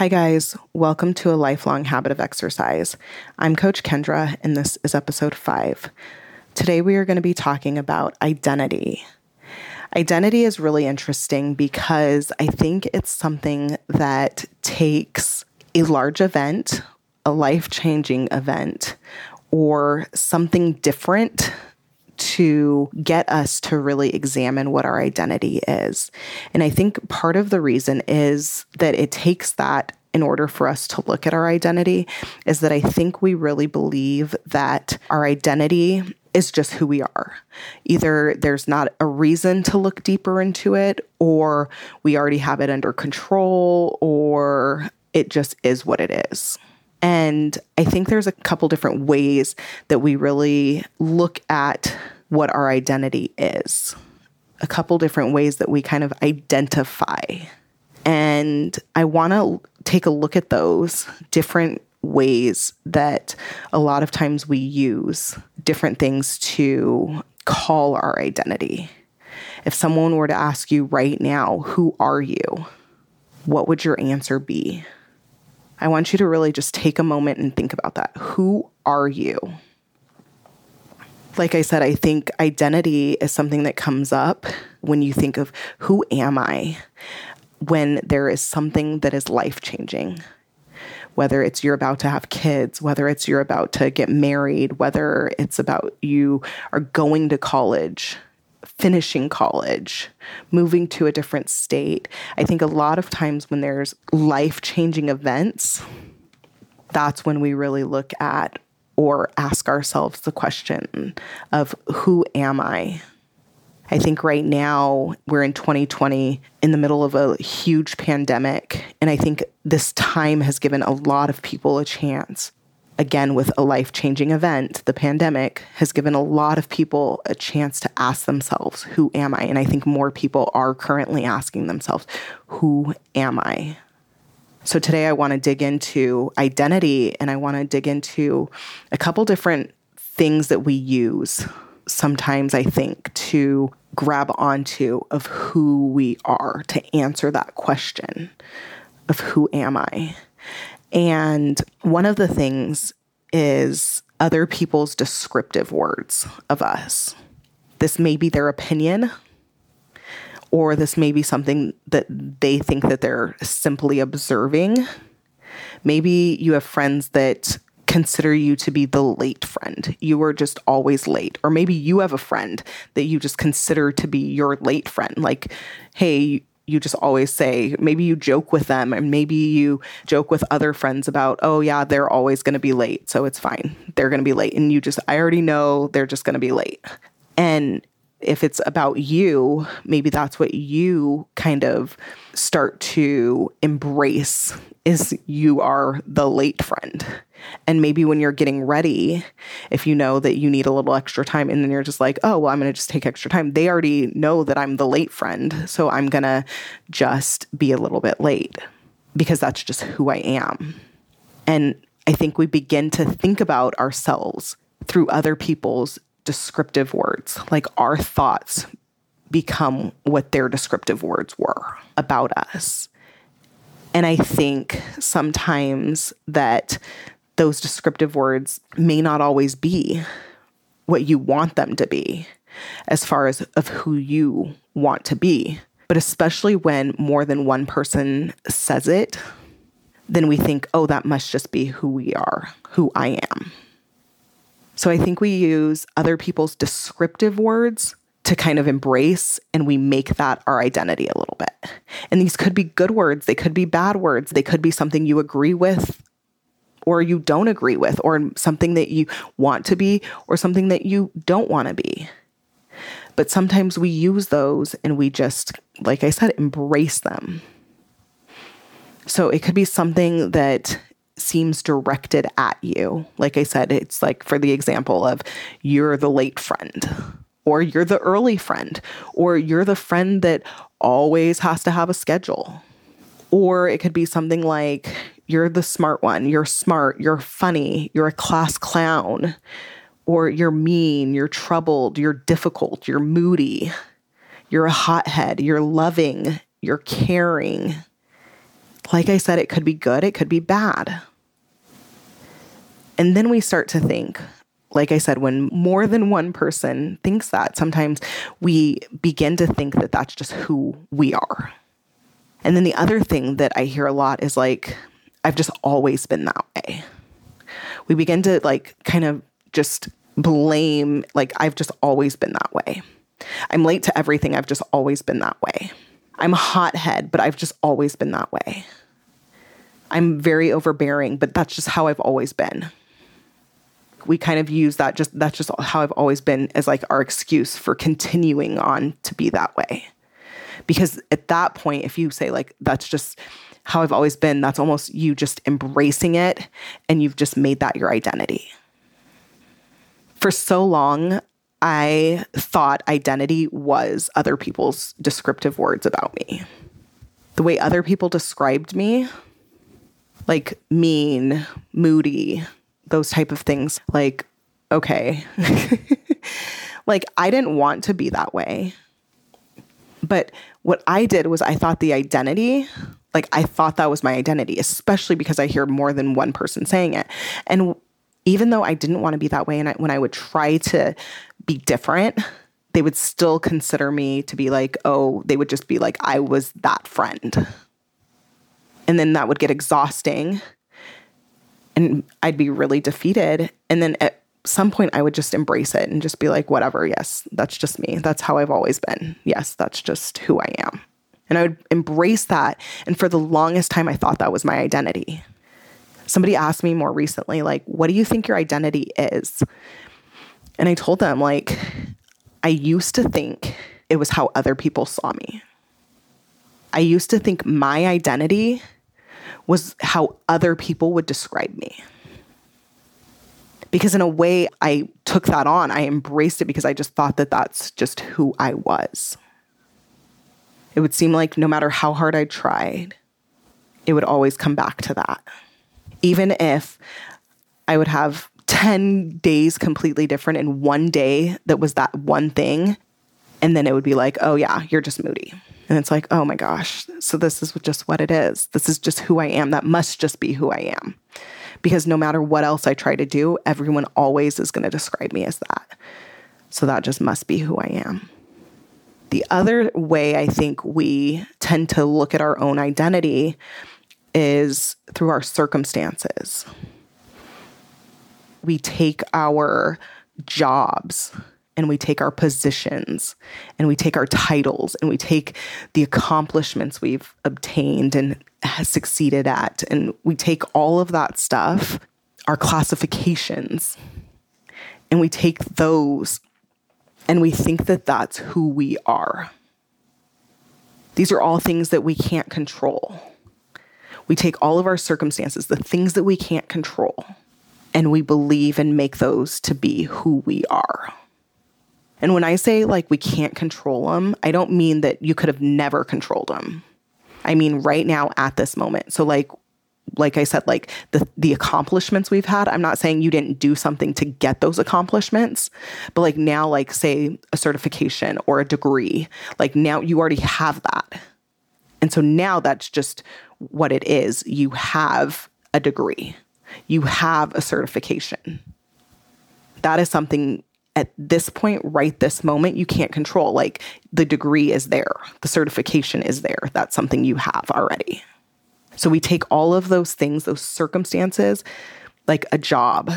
Hi, guys. Welcome to a lifelong habit of exercise. I'm Coach Kendra, and this is episode five. Today, we are going to be talking about identity. Identity is really interesting because I think it's something that takes a large event, a life changing event, or something different to get us to really examine what our identity is. And I think part of the reason is that it takes that in order for us to look at our identity is that I think we really believe that our identity is just who we are. Either there's not a reason to look deeper into it, or we already have it under control, or it just is what it is. And I think there's a couple different ways that we really look at what our identity is, a couple different ways that we kind of identify. And I want to take a look at those different ways that a lot of times we use different things to call our identity. If someone were to ask you right now, who are you? What would your answer be? I want you to really just take a moment and think about that. Who are you? Like I said, I think identity is something that comes up when you think of who am I when there is something that is life changing. Whether it's you're about to have kids, whether it's you're about to get married, whether it's about you are going to college, finishing college, moving to a different state. I think a lot of times when there's life changing events, that's when we really look at or ask ourselves the question of who am I? I think right now we're in 2020 in the middle of a huge pandemic. And I think this time has given a lot of people a chance. Again, with a life changing event, the pandemic has given a lot of people a chance to ask themselves, Who am I? And I think more people are currently asking themselves, Who am I? So today I want to dig into identity and I want to dig into a couple different things that we use sometimes, I think, to grab onto of who we are to answer that question of who am I? And one of the things is other people's descriptive words of us. This may be their opinion, or this may be something that they think that they're simply observing. Maybe you have friends that consider you to be the late friend. You are just always late. Or maybe you have a friend that you just consider to be your late friend. Like, hey, you just always say, maybe you joke with them, and maybe you joke with other friends about, oh, yeah, they're always going to be late. So it's fine. They're going to be late. And you just, I already know they're just going to be late. And if it's about you, maybe that's what you kind of start to embrace is you are the late friend. And maybe when you're getting ready, if you know that you need a little extra time and then you're just like, oh, well, I'm going to just take extra time, they already know that I'm the late friend. So I'm going to just be a little bit late because that's just who I am. And I think we begin to think about ourselves through other people's descriptive words, like our thoughts become what their descriptive words were about us. And I think sometimes that those descriptive words may not always be what you want them to be as far as of who you want to be. But especially when more than one person says it, then we think, oh, that must just be who we are, who I am. So I think we use other people's descriptive words to kind of embrace and we make that our identity a little bit. And these could be good words, they could be bad words, they could be something you agree with or you don't agree with, or something that you want to be, or something that you don't want to be. But sometimes we use those and we just, like I said, embrace them. So it could be something that seems directed at you. Like I said, it's like for the example of you're the late friend, or you're the early friend, or you're the friend that always has to have a schedule. Or it could be something like you're the smart one, you're smart, you're funny, you're a class clown, or you're mean, you're troubled, you're difficult, you're moody, you're a hothead, you're loving, you're caring like I said, it could be good, it could be bad. And then we start to think, like I said, when more than one person thinks that, sometimes we begin to think that that's just who we are. And then the other thing that I hear a lot is like, I've just always been that way. We begin to like kind of just blame, like, I've just always been that way. I'm late to everything. I've just always been that way. I'm a hothead, but I've just always been that way. I'm very overbearing, but that's just how I've always been. We kind of use that just that's just how I've always been as like our excuse for continuing on to be that way. Because at that point, if you say like that's just how I've always been, that's almost you just embracing it and you've just made that your identity. For so long, I thought identity was other people's descriptive words about me. The way other people described me, like mean, moody, those type of things, like, okay. like, I didn't want to be that way. But what I did was I thought the identity, like, I thought that was my identity, especially because I hear more than one person saying it. And even though I didn't want to be that way, and I, when I would try to be different, they would still consider me to be like, oh, they would just be like, I was that friend. And then that would get exhausting. And I'd be really defeated. And then at some point, I would just embrace it and just be like, whatever, yes, that's just me. That's how I've always been. Yes, that's just who I am. And I would embrace that. And for the longest time, I thought that was my identity. Somebody asked me more recently, like, what do you think your identity is? And I told them, like, I used to think it was how other people saw me. I used to think my identity was how other people would describe me. Because in a way, I took that on. I embraced it because I just thought that that's just who I was. It would seem like no matter how hard I tried, it would always come back to that even if I would have 10 days completely different in one day that was that one thing. And then it would be like, oh, yeah, you're just moody. And it's like, oh my gosh, so this is just what it is. This is just who I am. That must just be who I am. Because no matter what else I try to do, everyone always is going to describe me as that. So that just must be who I am. The other way I think we tend to look at our own identity is through our circumstances. We take our jobs and we take our positions and we take our titles and we take the accomplishments we've obtained and succeeded at and we take all of that stuff our classifications and we take those and we think that that's who we are these are all things that we can't control we take all of our circumstances, the things that we can't control, and we believe and make those to be who we are. And when I say like we can't control them, I don't mean that you could have never controlled them. I mean right now at this moment. So like like I said like the the accomplishments we've had, I'm not saying you didn't do something to get those accomplishments, but like now like say a certification or a degree, like now you already have that. And so now that's just what it is. You have a degree, you have a certification. That is something at this point, right this moment, you can't control. Like the degree is there, the certification is there. That's something you have already. So we take all of those things, those circumstances, like a job,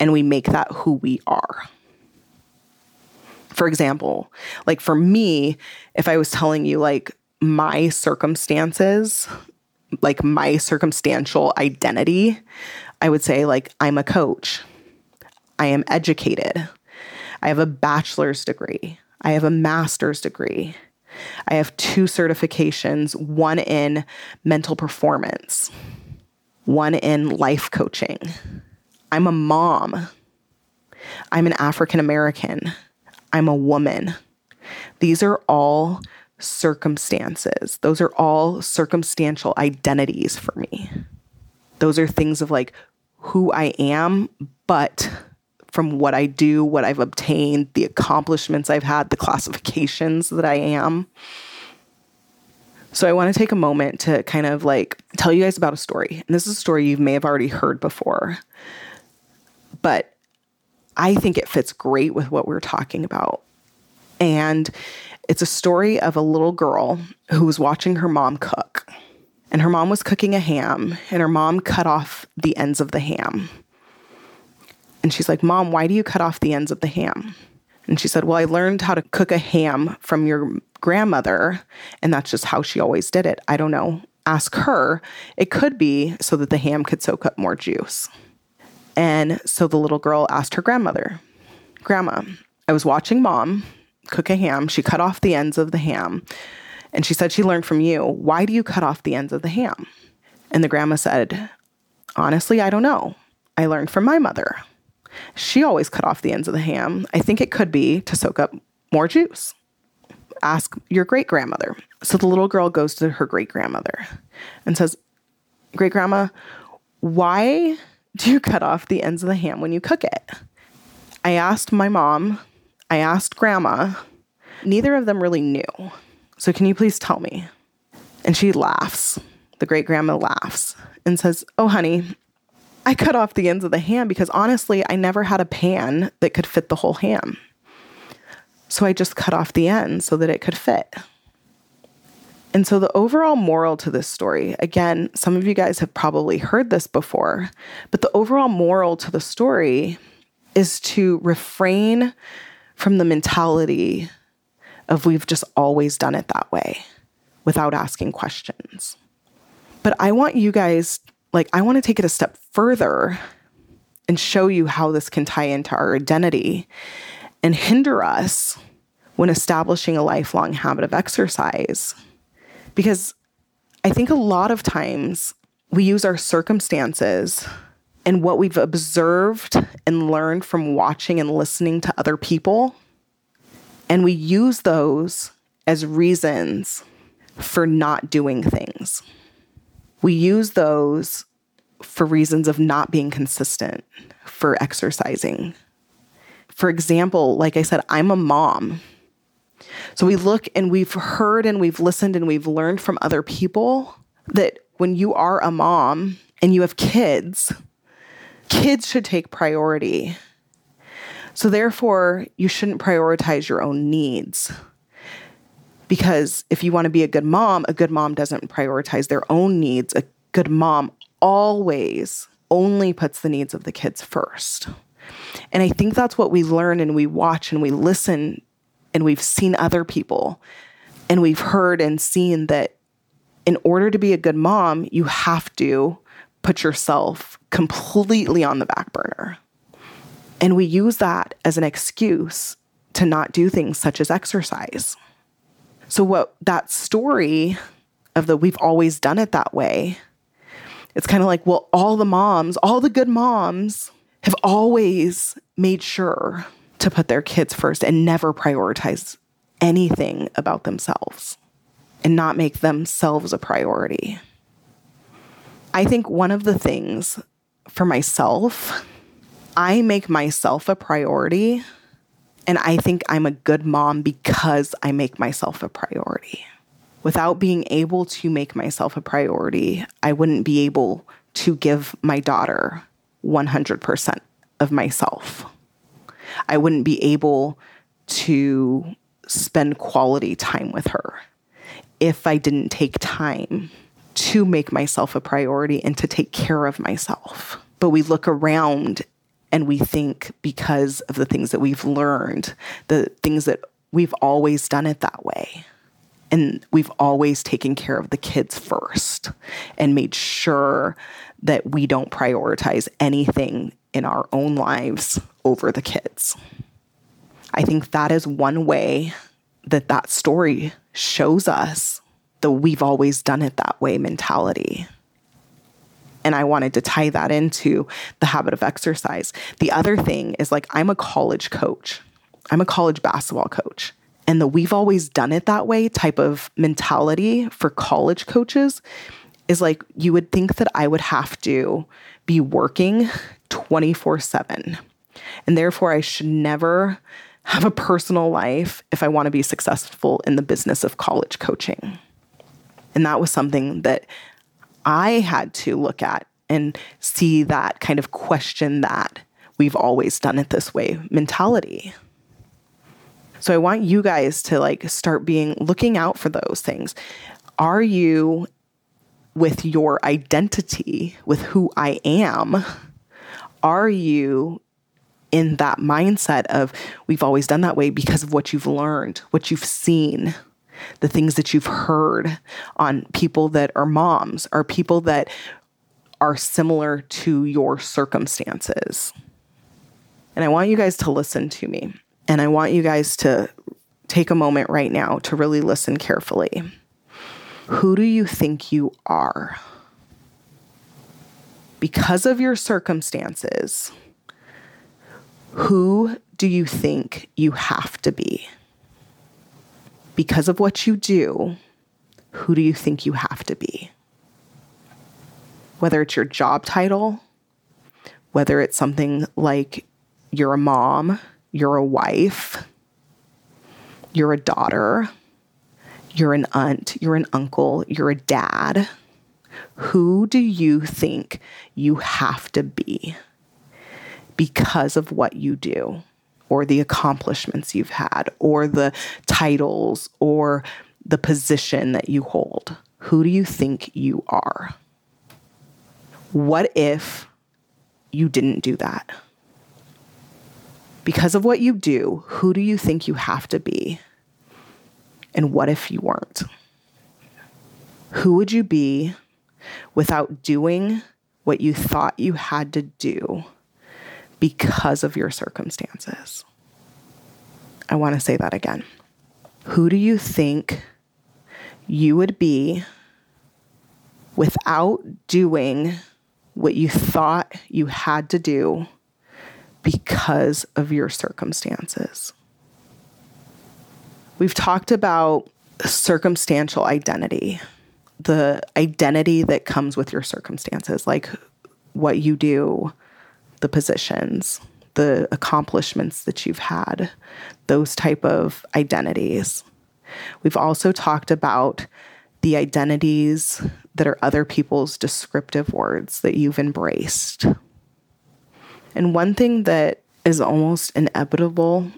and we make that who we are. For example, like for me, if I was telling you, like, my circumstances, like my circumstantial identity, I would say, like, I'm a coach. I am educated. I have a bachelor's degree. I have a master's degree. I have two certifications one in mental performance, one in life coaching. I'm a mom. I'm an African American. I'm a woman. These are all circumstances. Those are all circumstantial identities for me. Those are things of like who I am, but from what I do, what I've obtained, the accomplishments I've had, the classifications that I am. So I want to take a moment to kind of like tell you guys about a story. And this is a story you may have already heard before, but I think it fits great with what we're talking about. And it's a story of a little girl who was watching her mom cook. And her mom was cooking a ham, and her mom cut off the ends of the ham. And she's like, Mom, why do you cut off the ends of the ham? And she said, Well, I learned how to cook a ham from your grandmother, and that's just how she always did it. I don't know. Ask her. It could be so that the ham could soak up more juice. And so the little girl asked her grandmother, Grandma, I was watching mom cook a ham. She cut off the ends of the ham. And she said she learned from you. Why do you cut off the ends of the ham? And the grandma said, Honestly, I don't know. I learned from my mother. She always cut off the ends of the ham. I think it could be to soak up more juice. Ask your great grandmother. So the little girl goes to her great grandmother and says, Great grandma, why do you cut off the ends of the ham when you cook it? I asked my mom, I asked grandma. Neither of them really knew. So can you please tell me? And she laughs. The great grandma laughs and says, Oh, honey, I cut off the ends of the ham because honestly, I never had a pan that could fit the whole ham. So I just cut off the end so that it could fit. And so, the overall moral to this story again, some of you guys have probably heard this before, but the overall moral to the story is to refrain from the mentality of we've just always done it that way without asking questions. But I want you guys like, I want to take it a step further and show you how this can tie into our identity and hinder us when establishing a lifelong habit of exercise. Because I think a lot of times we use our circumstances and what we've observed and learned from watching and listening to other people, and we use those as reasons for not doing things we use those for reasons of not being consistent for exercising. For example, like I said, I'm a mom. So we look and we've heard and we've listened and we've learned from other people that when you are a mom and you have kids, kids should take priority. So therefore, you shouldn't prioritize your own needs. Because if you want to be a good mom, a good mom doesn't prioritize their own needs. A good mom always only puts the needs of the kids first. And I think that's what we learn and we watch and we listen and we've seen other people and we've heard and seen that in order to be a good mom, you have to put yourself completely on the back burner. And we use that as an excuse to not do things such as exercise. So, what that story of the we've always done it that way, it's kind of like, well, all the moms, all the good moms have always made sure to put their kids first and never prioritize anything about themselves and not make themselves a priority. I think one of the things for myself, I make myself a priority and I think I'm a good mom because I make myself a priority. Without being able to make myself a priority, I wouldn't be able to give my daughter 100% of myself. I wouldn't be able to spend quality time with her if I didn't take time to make myself a priority and to take care of myself. But we look around and we think because of the things that we've learned, the things that we've always done it that way. And we've always taken care of the kids first and made sure that we don't prioritize anything in our own lives over the kids. I think that is one way that that story shows us the we've always done it that way mentality. And I wanted to tie that into the habit of exercise. The other thing is like, I'm a college coach, I'm a college basketball coach. And the we've always done it that way type of mentality for college coaches is like, you would think that I would have to be working 24 7. And therefore, I should never have a personal life if I want to be successful in the business of college coaching. And that was something that I had to look at and see that kind of question that we've always done it this way mentality. So I want you guys to like start being looking out for those things. Are you with your identity, with who I am? Are you in that mindset of we've always done that way because of what you've learned, what you've seen, the things that you've heard on people that are moms or people that are similar to your circumstances. And I want you guys to listen to me. And I want you guys to take a moment right now to really listen carefully. Who do you think you are? Because of your circumstances, who do you think you have to be? Because of what you do, who do you think you have to be? Whether it's your job title, whether it's something like you're a mom, you're a wife, you're a daughter, you're an aunt, you're an uncle, you're a dad. Who do you think you have to be because of what you do, or the accomplishments you've had, or the titles, or the position that you hold? Who do you think you are? What if you didn't do that? because of what you do, who do you think you have to be? And what if you weren't? Who would you be without doing what you thought you had to do because of your circumstances? I want to say that again. Who do you think you would be without doing what you thought you had to do because of your circumstances. We've talked about circumstantial identity, the identity that comes with your circumstances, like what you do, the positions, the accomplishments that you've had, those type of identities. We've also talked about the identities that are other people's descriptive words that you've embraced. And one thing that is almost inevitable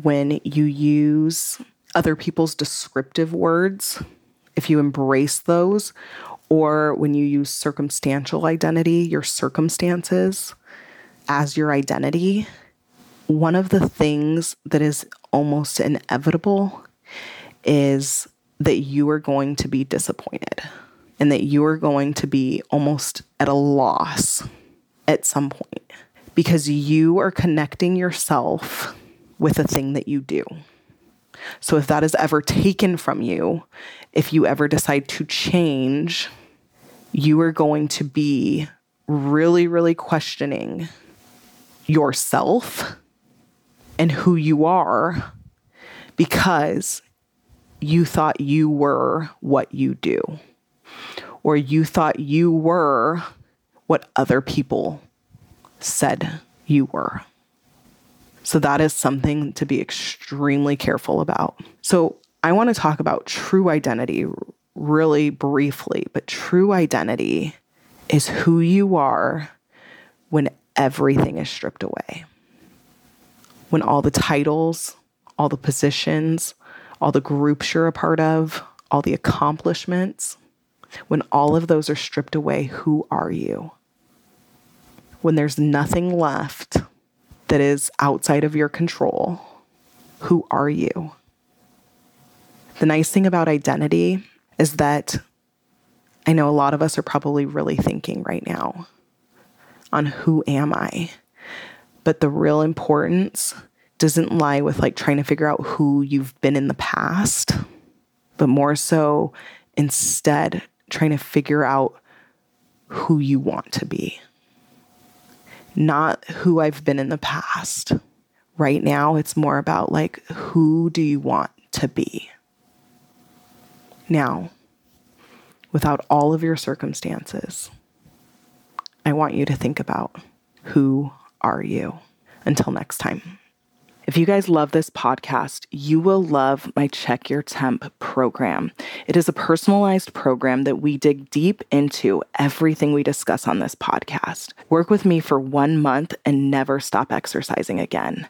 when you use other people's descriptive words, if you embrace those, or when you use circumstantial identity, your circumstances as your identity, one of the things that is almost inevitable is that you are going to be disappointed and that you are going to be almost at a loss at some point because you are connecting yourself with a thing that you do. So if that is ever taken from you, if you ever decide to change, you are going to be really, really questioning yourself and who you are because you thought you were what you do, or you thought you were what other people said you were. So that is something to be extremely careful about. So I want to talk about true identity really briefly, but true identity is who you are when everything is stripped away. When all the titles, all the positions, all the groups you're a part of, all the accomplishments, when all of those are stripped away, who are you? when there's nothing left that is outside of your control, who are you? The nice thing about identity is that I know a lot of us are probably really thinking right now on who am I? But the real importance doesn't lie with like trying to figure out who you've been in the past, but more so instead trying to figure out who you want to be not who I've been in the past. Right now, it's more about like, who do you want to be? Now, without all of your circumstances, I want you to think about who are you? Until next time, If you guys love this podcast, you will love my Check Your Temp program. It is a personalized program that we dig deep into everything we discuss on this podcast. Work with me for one month and never stop exercising again.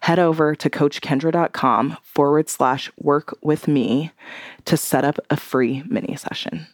Head over to coachkendra.com forward slash work with me to set up a free mini session.